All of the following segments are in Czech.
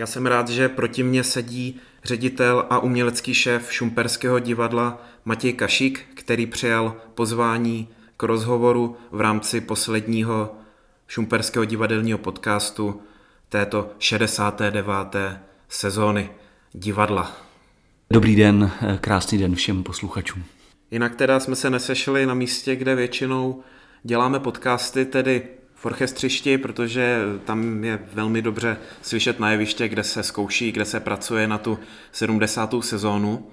Já jsem rád, že proti mně sedí ředitel a umělecký šéf Šumperského divadla Matěj Kašík, který přijal pozvání k rozhovoru v rámci posledního Šumperského divadelního podcastu této 69. sezóny divadla. Dobrý den, krásný den všem posluchačům. Jinak teda jsme se nesešli na místě, kde většinou děláme podcasty, tedy v orchestřišti, protože tam je velmi dobře slyšet na jeviště, kde se zkouší, kde se pracuje na tu 70. sezónu.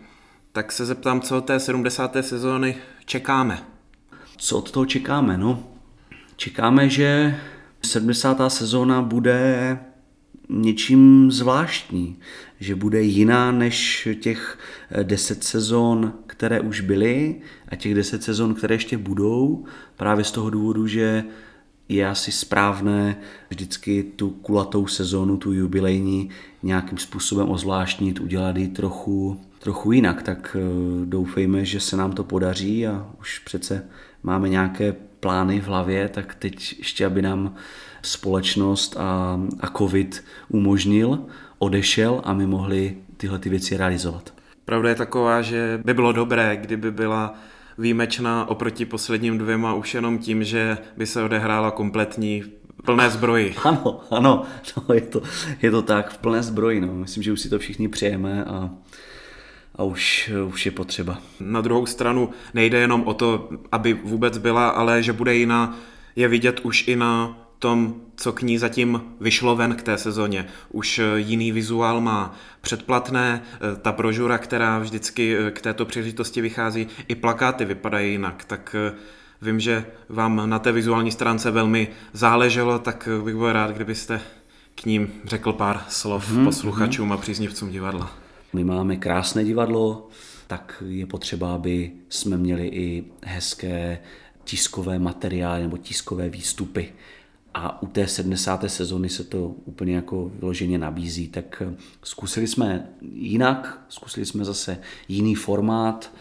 Tak se zeptám, co od té 70. sezóny čekáme. Co od toho čekáme? No, čekáme, že 70. sezóna bude něčím zvláštní, že bude jiná než těch 10 sezón, které už byly a těch 10 sezón, které ještě budou, právě z toho důvodu, že je asi správné vždycky tu kulatou sezónu, tu jubilejní, nějakým způsobem ozvláštnit, udělat ji trochu, trochu jinak. Tak eh, doufejme, že se nám to podaří a už přece máme nějaké plány v hlavě, tak teď ještě, aby nám společnost a, a covid umožnil, odešel a my mohli tyhle ty věci realizovat. Pravda je taková, že by bylo dobré, kdyby byla výjimečná oproti posledním dvěma už jenom tím, že by se odehrála kompletní plné zbroji. Ano, ano, no, je, to, je to tak, v plné zbroji. No. Myslím, že už si to všichni přejeme a, a už, už je potřeba. Na druhou stranu nejde jenom o to, aby vůbec byla, ale že bude jiná, je vidět už i na tom, co k ní zatím vyšlo ven k té sezóně. Už eh, jiný vizuál má předplatné, eh, ta brožura, která vždycky eh, k této příležitosti vychází, i plakáty vypadají jinak, tak vím, že vám na té vizuální stránce velmi záleželo, tak bych byl rád, kdybyste k ním řekl pár slov hmm, posluchačům hmm. a příznivcům divadla. My máme krásné divadlo, tak je potřeba, aby jsme měli i hezké tiskové materiály nebo tiskové výstupy a u té 70. sezony se to úplně jako vyloženě nabízí, tak eh, zkusili jsme jinak, zkusili jsme zase jiný formát,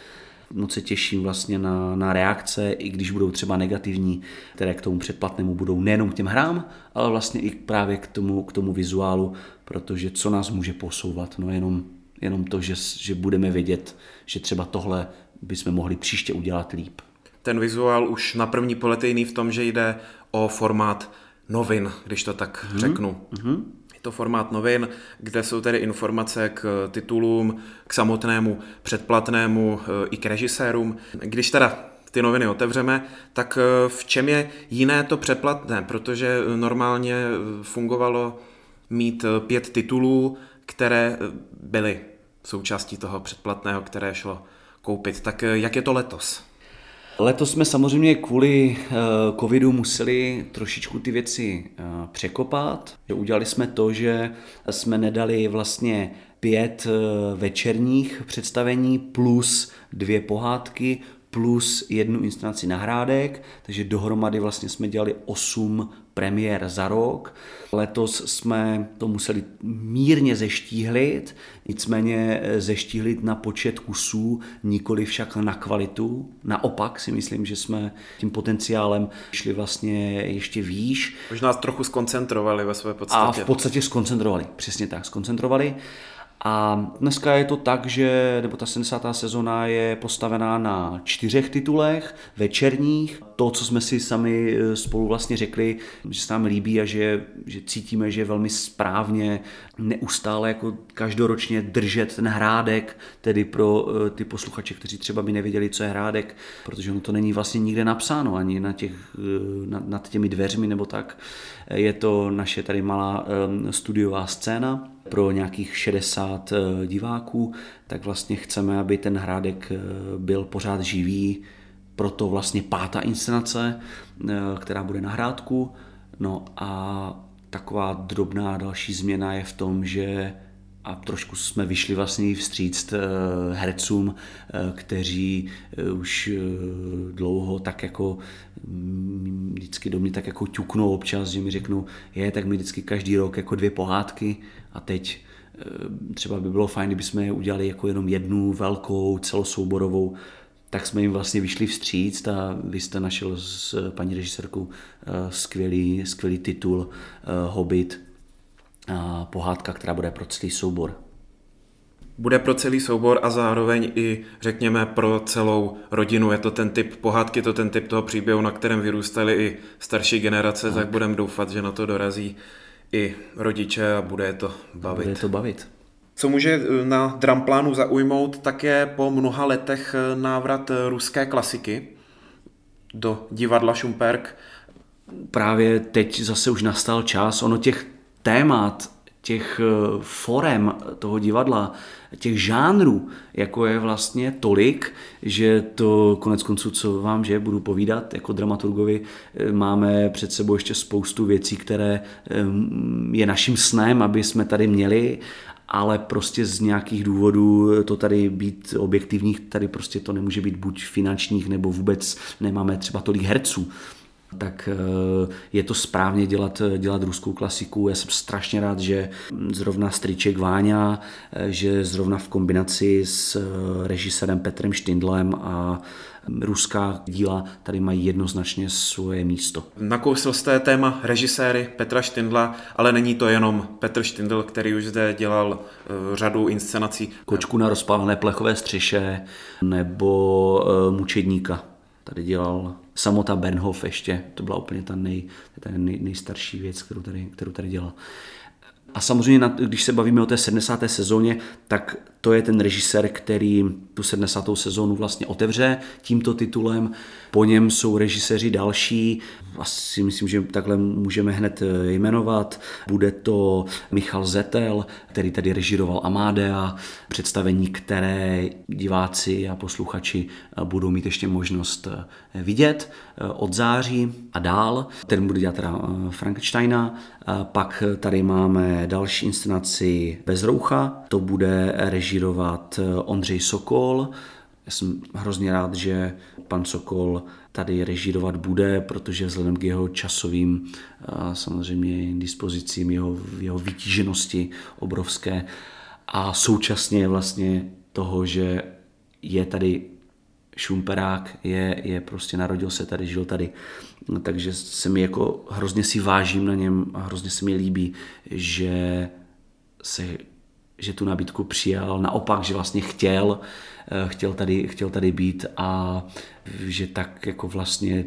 Moc se těším vlastně na, na reakce, i když budou třeba negativní, které k tomu předplatnému budou nejenom k těm hrám, ale vlastně i právě k tomu, k tomu vizuálu, protože co nás může posouvat, no jenom, jenom to, že, že budeme vědět, že třeba tohle bychom mohli příště udělat líp. Ten vizuál už na první pohled je jiný v tom, že jde o formát novin, když to tak mm-hmm. řeknu. Mm-hmm. Je to formát novin, kde jsou tedy informace k titulům, k samotnému předplatnému eh, i k režisérům. Když teda ty noviny otevřeme, tak eh, v čem je jiné to předplatné? Protože normálně eh, fungovalo mít pět titulů, které byly součástí toho předplatného, které šlo koupit. Tak jak je to letos? Letos jsme samozřejmě kvůli eh, covidu museli trošičku ty věci eh, překopat. Udělali jsme to, že jsme nedali vlastně pět eh, večerních představení plus dvě pohádky plus jednu inscenaci nahrádek, takže dohromady vlastně jsme dělali osm premiér za rok. Letos jsme to museli mírně zeštíhlit, nicméně zeštíhlit na počet kusů, nikoli však na kvalitu. Naopak si myslím, že jsme tím potenciálem šli vlastně ještě výš. Možná trochu skoncentrovali ve své podstatě. A v podstatě skoncentrovali, přesně tak, skoncentrovali. A dneska je to tak, že, nebo ta 70. sezona je postavená na čtyřech titulech večerních. To, co jsme si sami eh, spolu vlastně řekli, že se nám líbí a že, že cítíme, že je velmi správně neustále jako každoročně držet ten hrádek, tedy pro eh, ty posluchače, kteří třeba by nevěděli, co je hrádek, protože ono to není vlastně nikde napsáno, ani na těch, nad, nad těmi dveřmi nebo tak. Je to naše tady malá studiová scéna, pro nějakých 60 eh, diváků, tak vlastně chceme, aby ten hrádek eh, byl pořád živý, proto vlastně pátá inscenace, eh, která bude na hrádku. No a taková drobná další změna je v tom, že a trošku jsme vyšli vlastně vstříct hercům, kteří už dlouho tak jako mm, vždycky do mě tak jako ťuknou občas, že mi řeknou, je, tak mi vždycky každý rok jako dvě pohádky a teď eh, třeba by bylo fajn, kdybychom je udělali jako jenom jednu velkou celosouborovou, tak jsme jim vlastně vyšli vstříc a vy jste našel s paní režisérkou eh, skvělý, skvělý titul eh, Hobbit, pohádka, která bude pro celý soubor. Bude pro celý soubor a zároveň i, řekněme, pro celou rodinu. Je to ten typ pohádky, to ten typ toho příběhu, na kterém vyrůstaly i starší generace, tak, tak budeme doufat, že na to dorazí i rodiče a bude je to bavit. Bude to bavit. Co může eh, na dramplánu zaujmout, tak je po mnoha letech eh, návrat eh, ruské klasiky do divadla Šumperk. Právě teď zase už nastal čas, ono těch témat, těch forem toho divadla, těch žánrů, jako je vlastně tolik, že to konec konců, co vám, že budu povídat jako dramaturgovi, máme před sebou ještě spoustu věcí, které je naším snem, aby jsme tady měli ale prostě z nějakých důvodů to tady být objektivních, tady prostě to nemůže být buď finančních, nebo vůbec nemáme třeba tolik herců tak eh, je to správně dělat, dělat ruskou klasiku. Já jsem strašně rád, že zrovna Striček Váňa, eh, že zrovna v kombinaci s eh, režisérem Petrem Štindlem a ruská díla tady mají jednoznačně svoje místo. Nakousil jste téma režiséry Petra Štindla, ale není to jenom Petr Štindl, který už zde dělal řadu inscenací. Kočku na rozpálené plechové střeše nebo Mučedníka tady dělal samota Bernhof ještě, to byla úplně ta, nej, ta nej, nejstarší věc, kterou tady, kterou tady dělal. A samozřejmě, když se bavíme o té 70. sezóně, tak to je ten režisér, který tu 70. sezónu vlastně otevře tímto titulem. Po něm jsou režiséři další, asi myslím, že takhle můžeme hned eh, jmenovat. Bude to Michal Zetel, který tady režiroval Amádea, představení, které diváci a posluchači eh, budou mít ještě možnost eh, vidět od září a dál. Ten bude dělat teda Frankensteina. Pak tady máme další inscenaci Bezroucha, to bude režirovat Ondřej Sokol, já jsem hrozně rád, že pan Sokol tady režírovat bude, protože vzhledem k jeho časovým samozřejmě dispozicím, jeho, jeho vytíženosti obrovské a současně vlastně toho, že je tady šumperák, je, je prostě narodil se tady, žil tady, takže se mi jako hrozně si vážím na něm a hrozně se mi líbí, že se že tu nabídku přijal, naopak, že vlastně chtěl, eh, chtěl tady, chtěl tady být a že tak jako vlastně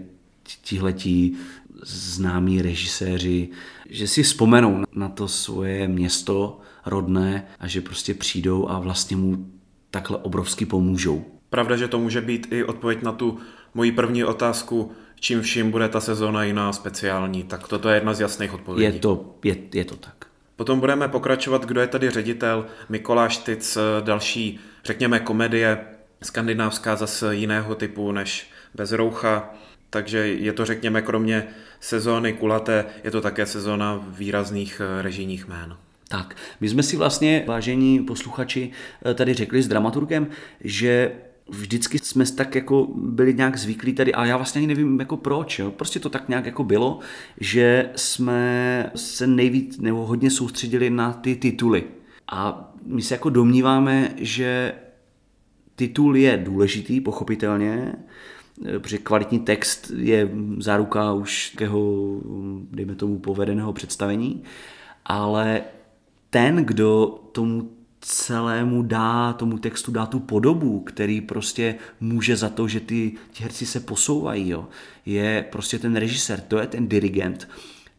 tihletí známí režiséři, že si vzpomenou na to svoje město rodné a že prostě přijdou a vlastně mu takhle obrovsky pomůžou. Pravda, že to může být i odpověď na tu moji první otázku, čím vším bude ta sezóna jiná speciální, tak toto je jedna z jasných odpovědí. Je to, je, je to tak. Potom budeme pokračovat, kdo je tady ředitel, Mikoláš Tic, další, řekněme, komedie, skandinávská zase jiného typu než Bezroucha, takže je to, řekněme, kromě sezóny kulaté, je to také sezóna výrazných eh, režijních jmén. Tak, my jsme si vlastně, vážení posluchači, eh, tady řekli s dramaturgem, že vždycky jsme tak jako byli nějak zvyklí tady, a já vlastně ani nevím jako proč, jo. prostě to tak nějak jako bylo, že jsme se nejvíc nebo hodně soustředili na ty tituly. A my se jako domníváme, že titul je důležitý, pochopitelně, protože kvalitní text je záruka už takého, dejme tomu, povedeného představení, ale ten, kdo tomu celému dá, tomu textu dá tu podobu, který prostě může za to, že ty, ti herci se posouvají, jo. je prostě ten režisér, to je ten dirigent.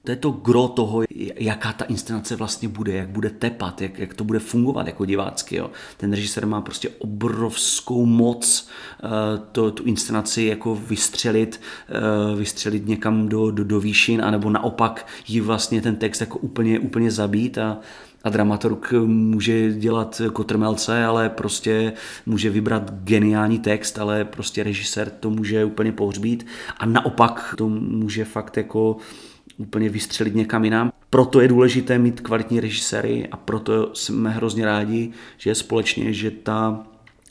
To je to gro toho, jaká ta inscenace vlastně bude, jak bude tepat, jak, jak to bude fungovat jako divácky. Jo. Ten režisér má prostě obrovskou moc uh, to, tu inscenaci jako vystřelit, uh, vystřelit někam do, do, do výšin, anebo naopak ji vlastně ten text jako úplně, úplně zabít a, a dramaturg může dělat kotrmelce, ale prostě může vybrat geniální text, ale prostě režisér to může úplně pohřbít a naopak to může fakt jako úplně vystřelit někam jinam. Proto je důležité mít kvalitní režiséry a proto jsme hrozně rádi, že společně, že ta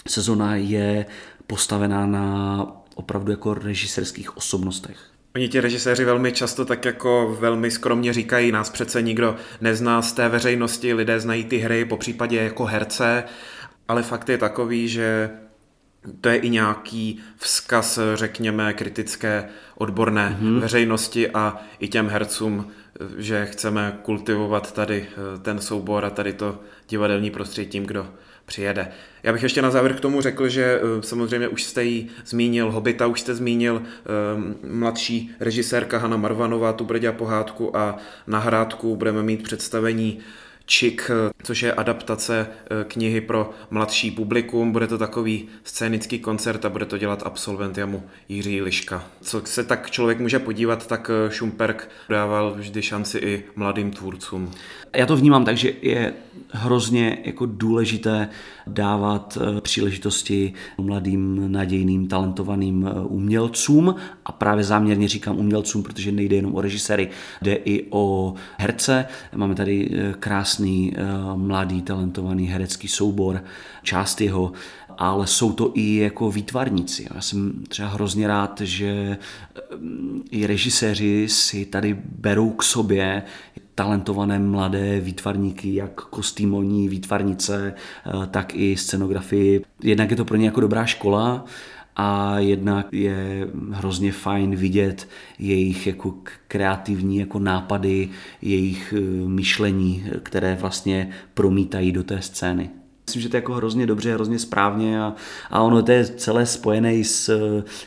sezona je postavená na opravdu jako režisérských osobnostech. Oni ti režiséři velmi často tak jako velmi skromně říkají, nás přece nikdo nezná z té veřejnosti, lidé znají ty hry, po případě jako herce, ale fakt je takový, že to je i nějaký vzkaz, řekněme, kritické odborné mm-hmm. veřejnosti a i těm hercům že chceme kultivovat tady ten soubor a tady to divadelní prostředí tím, kdo přijede. Já bych ještě na závěr k tomu řekl, že samozřejmě už jste jí zmínil Hobita, už jste zmínil mladší režisérka Hanna Marvanová, tu Brďa pohádku a na Hrádku budeme mít představení Čik, což je adaptace eh, knihy pro mladší publikum. Bude to takový scénický koncert a bude to dělat absolvent Jamu Jiří Liška. Co se tak člověk může podívat, tak eh, Šumperk dával vždy šanci i mladým tvůrcům. Já to vnímám tak, že je hrozně jako důležité dávat eh, příležitosti mladým, nadějným, talentovaným umělcům a právě záměrně říkám umělcům, protože nejde jenom o režiséry, jde i o herce. Máme tady krásný krásný, eh, mladý, talentovaný herecký soubor, část jeho, ale jsou to i jako výtvarníci. Já jsem třeba hrozně rád, že eh, i režiséři si tady berou k sobě talentované mladé výtvarníky, jak kostýmovní výtvarnice, eh, tak i scenografii. Jednak je to pro ně jako dobrá škola, a jednak je hrozně fajn vidět jejich jako kreativní jako nápady, jejich eh, myšlení, které vlastně promítají do té scény. Myslím, že to je jako hrozně dobře, hrozně správně a, a ono to je celé spojené s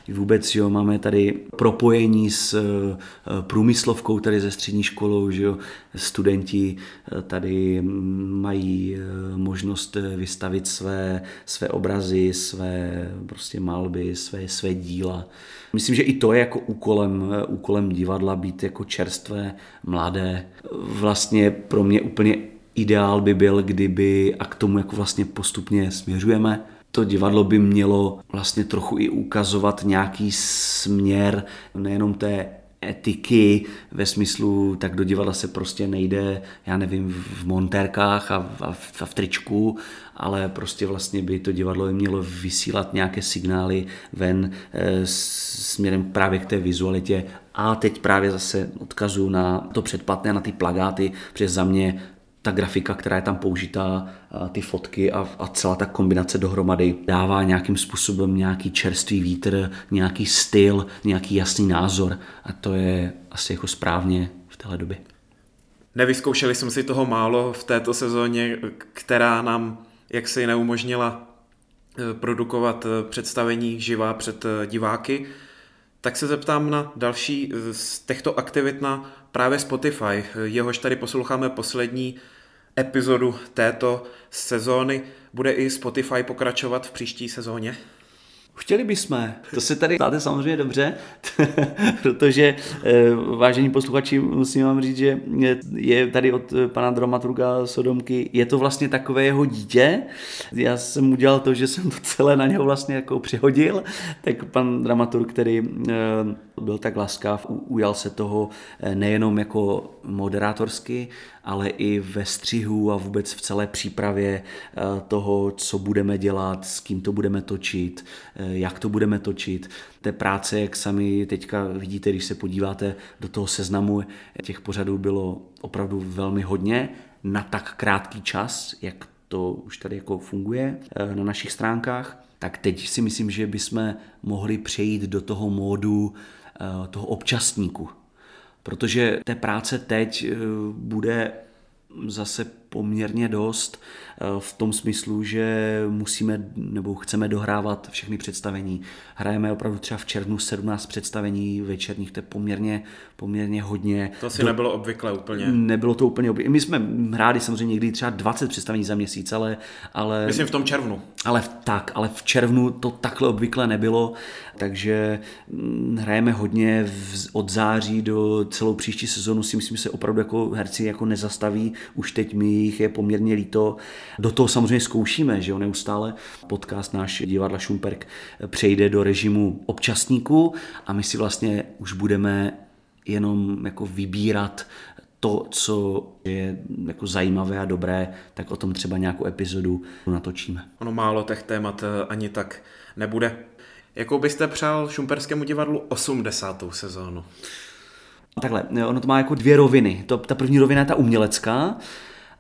vůbec, jo, máme tady propojení s eh, průmyslovkou tady ze střední školou, že jo, studenti eh, tady mají eh, možnost vystavit své, své obrazy, své prostě malby, své, své díla. Myslím, že i to je jako úkolem, úkolem divadla být jako čerstvé, mladé. Vlastně pro mě úplně ideál by byl, kdyby, a k tomu jako vlastně postupně směřujeme, to divadlo by mělo vlastně trochu i ukazovat nějaký směr nejenom té etiky ve smyslu, tak do divadla se prostě nejde, já nevím, v montérkách a v, a v, a v tričku, ale prostě vlastně by to divadlo mělo vysílat nějaké signály ven e, směrem právě k té vizualitě. A teď právě zase odkazu na to předplatné, na ty plagáty, protože za mě ta grafika, která je tam použitá, ty fotky a, a celá ta kombinace dohromady dává nějakým způsobem nějaký čerstvý vítr, nějaký styl, nějaký jasný názor a to je asi jako správně v téhle době. Nevyzkoušeli jsme si toho málo v této sezóně, která nám jaksi neumožnila eh, produkovat eh, představení živá před eh, diváky, tak se zeptám na další z těchto aktivit na právě Spotify. Jehož tady posloucháme poslední epizodu této sezóny. Bude i Spotify pokračovat v příští sezóně? Chtěli bychom. To se tady dáte samozřejmě dobře, protože eh, vážení posluchači, musím vám říct, že je tady od pana dramaturga Sodomky, je to vlastně takové jeho dítě. Já jsem udělal to, že jsem to celé na něho vlastně jako přihodil, tak pan dramaturg, který eh, byl tak laskav, ujal se toho eh, nejenom jako moderátorsky, ale i ve střihu a vůbec v celé přípravě toho, co budeme dělat, s kým to budeme točit, Eh, jak to budeme točit. Té práce, jak sami teďka vidíte, když se podíváte do toho seznamu, těch pořadů bylo opravdu velmi hodně na tak krátký čas, jak to už tady jako funguje eh, na našich stránkách, tak teď si myslím, že bychom mohli přejít do toho módu eh, toho občastníku. Protože té práce teď bude zase poměrně dost eh, v tom smyslu, že musíme nebo chceme dohrávat všechny představení. Hrajeme opravdu třeba v červnu 17 představení večerních, to je poměrně, poměrně hodně. To si Do... nebylo obvykle úplně. Nebylo to úplně obvykle. My jsme hráli samozřejmě někdy třeba 20 představení za měsíc, ale... ale Myslím v tom červnu. Ale v, tak, ale v červnu to takhle obvykle nebylo, takže mm, hrajeme hodně v, od září do celou příští sezonu si myslím, že se opravdu jako herci jako nezastaví. Už teď my jich je poměrně líto. Do toho samozřejmě zkoušíme, že jo, neustále. Podcast náš divadla Šumperk přejde do režimu občasníků a my si vlastně už budeme jenom jako vybírat to, co je jako zajímavé a dobré, tak o tom třeba nějakou epizodu natočíme. Ono málo těch témat eh, ani tak nebude. Jakou byste přál Šumperskému divadlu 80. sezónu? Takhle, ono to má jako dvě roviny. To, ta první rovina je ta umělecká,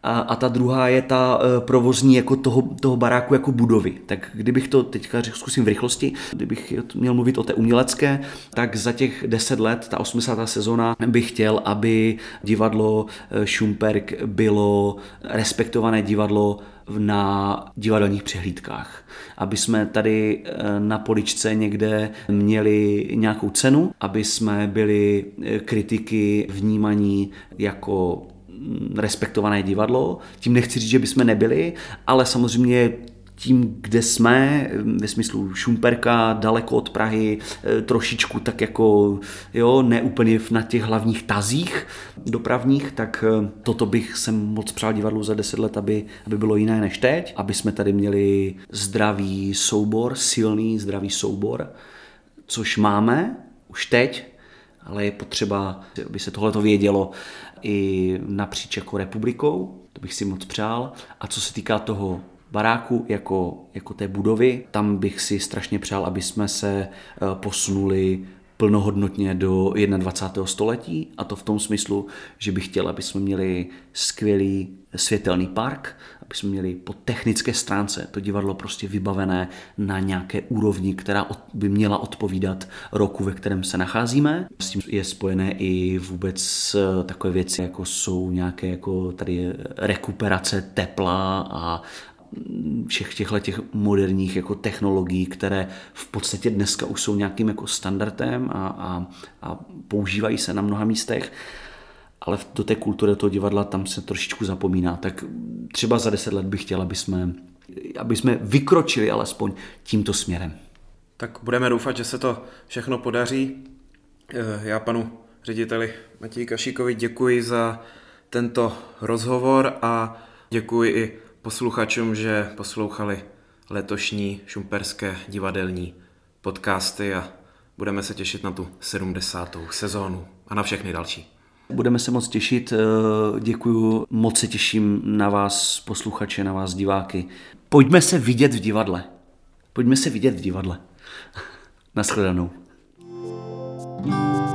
a, a ta druhá je ta e, provozní jako toho, toho baráku jako budovy. Tak kdybych to teďka zkusím v rychlosti, kdybych měl mluvit o té umělecké, tak za těch 10 let, ta 80. sezóna, bych chtěl, aby divadlo e, Šumperk bylo respektované divadlo na divadelních přehlídkách. Aby jsme tady e, na poličce někde měli nějakou cenu, aby jsme byli kritiky vnímaní jako respektované divadlo. Tím nechci říct, že bychom nebyli, ale samozřejmě tím, kde jsme, ve smyslu Šumperka, daleko od Prahy, e, trošičku tak jako, jo, neúplně na těch hlavních tazích dopravních, tak e, toto bych sem moc přál divadlu za deset let, aby, aby bylo jiné než teď, aby jsme tady měli zdravý soubor, silný zdravý soubor, což máme už teď, ale je potřeba, aby se tohle vědělo i napříč jako republikou, to bych si moc přál. A co se týká toho baráku jako, jako té budovy, tam bych si strašně přál, aby jsme se eh, posunuli plnohodnotně do 21. století a to v tom smyslu, že bych chtěl, aby jsme měli skvělý světelný park, aby jsme měli po technické stránce to divadlo prostě vybavené na nějaké úrovni, která by měla odpovídat roku, ve kterém se nacházíme. S tím je spojené i vůbec eh, takové věci, jako jsou nějaké jako tady rekuperace tepla a všech těchto těch moderních jako technologií, které v podstatě dneska už jsou nějakým jako standardem a, a, a používají se na mnoha místech, ale do té kultury toho divadla tam se trošičku zapomíná. Tak třeba za deset let bych chtěl, aby jsme, aby jsme vykročili alespoň tímto směrem. Tak budeme doufat, že se to všechno podaří. Eh, já panu řediteli Matěji Kašíkovi děkuji za tento rozhovor a děkuji i posluchačům, že poslouchali letošní šumperské divadelní podcasty a budeme se těšit na tu 70. sezónu a na všechny další. Budeme se moc těšit, eh, děkuju, moc se těším na vás posluchače, na vás diváky. Pojďme se vidět v divadle. Pojďme se vidět v divadle. Naschledanou. thank you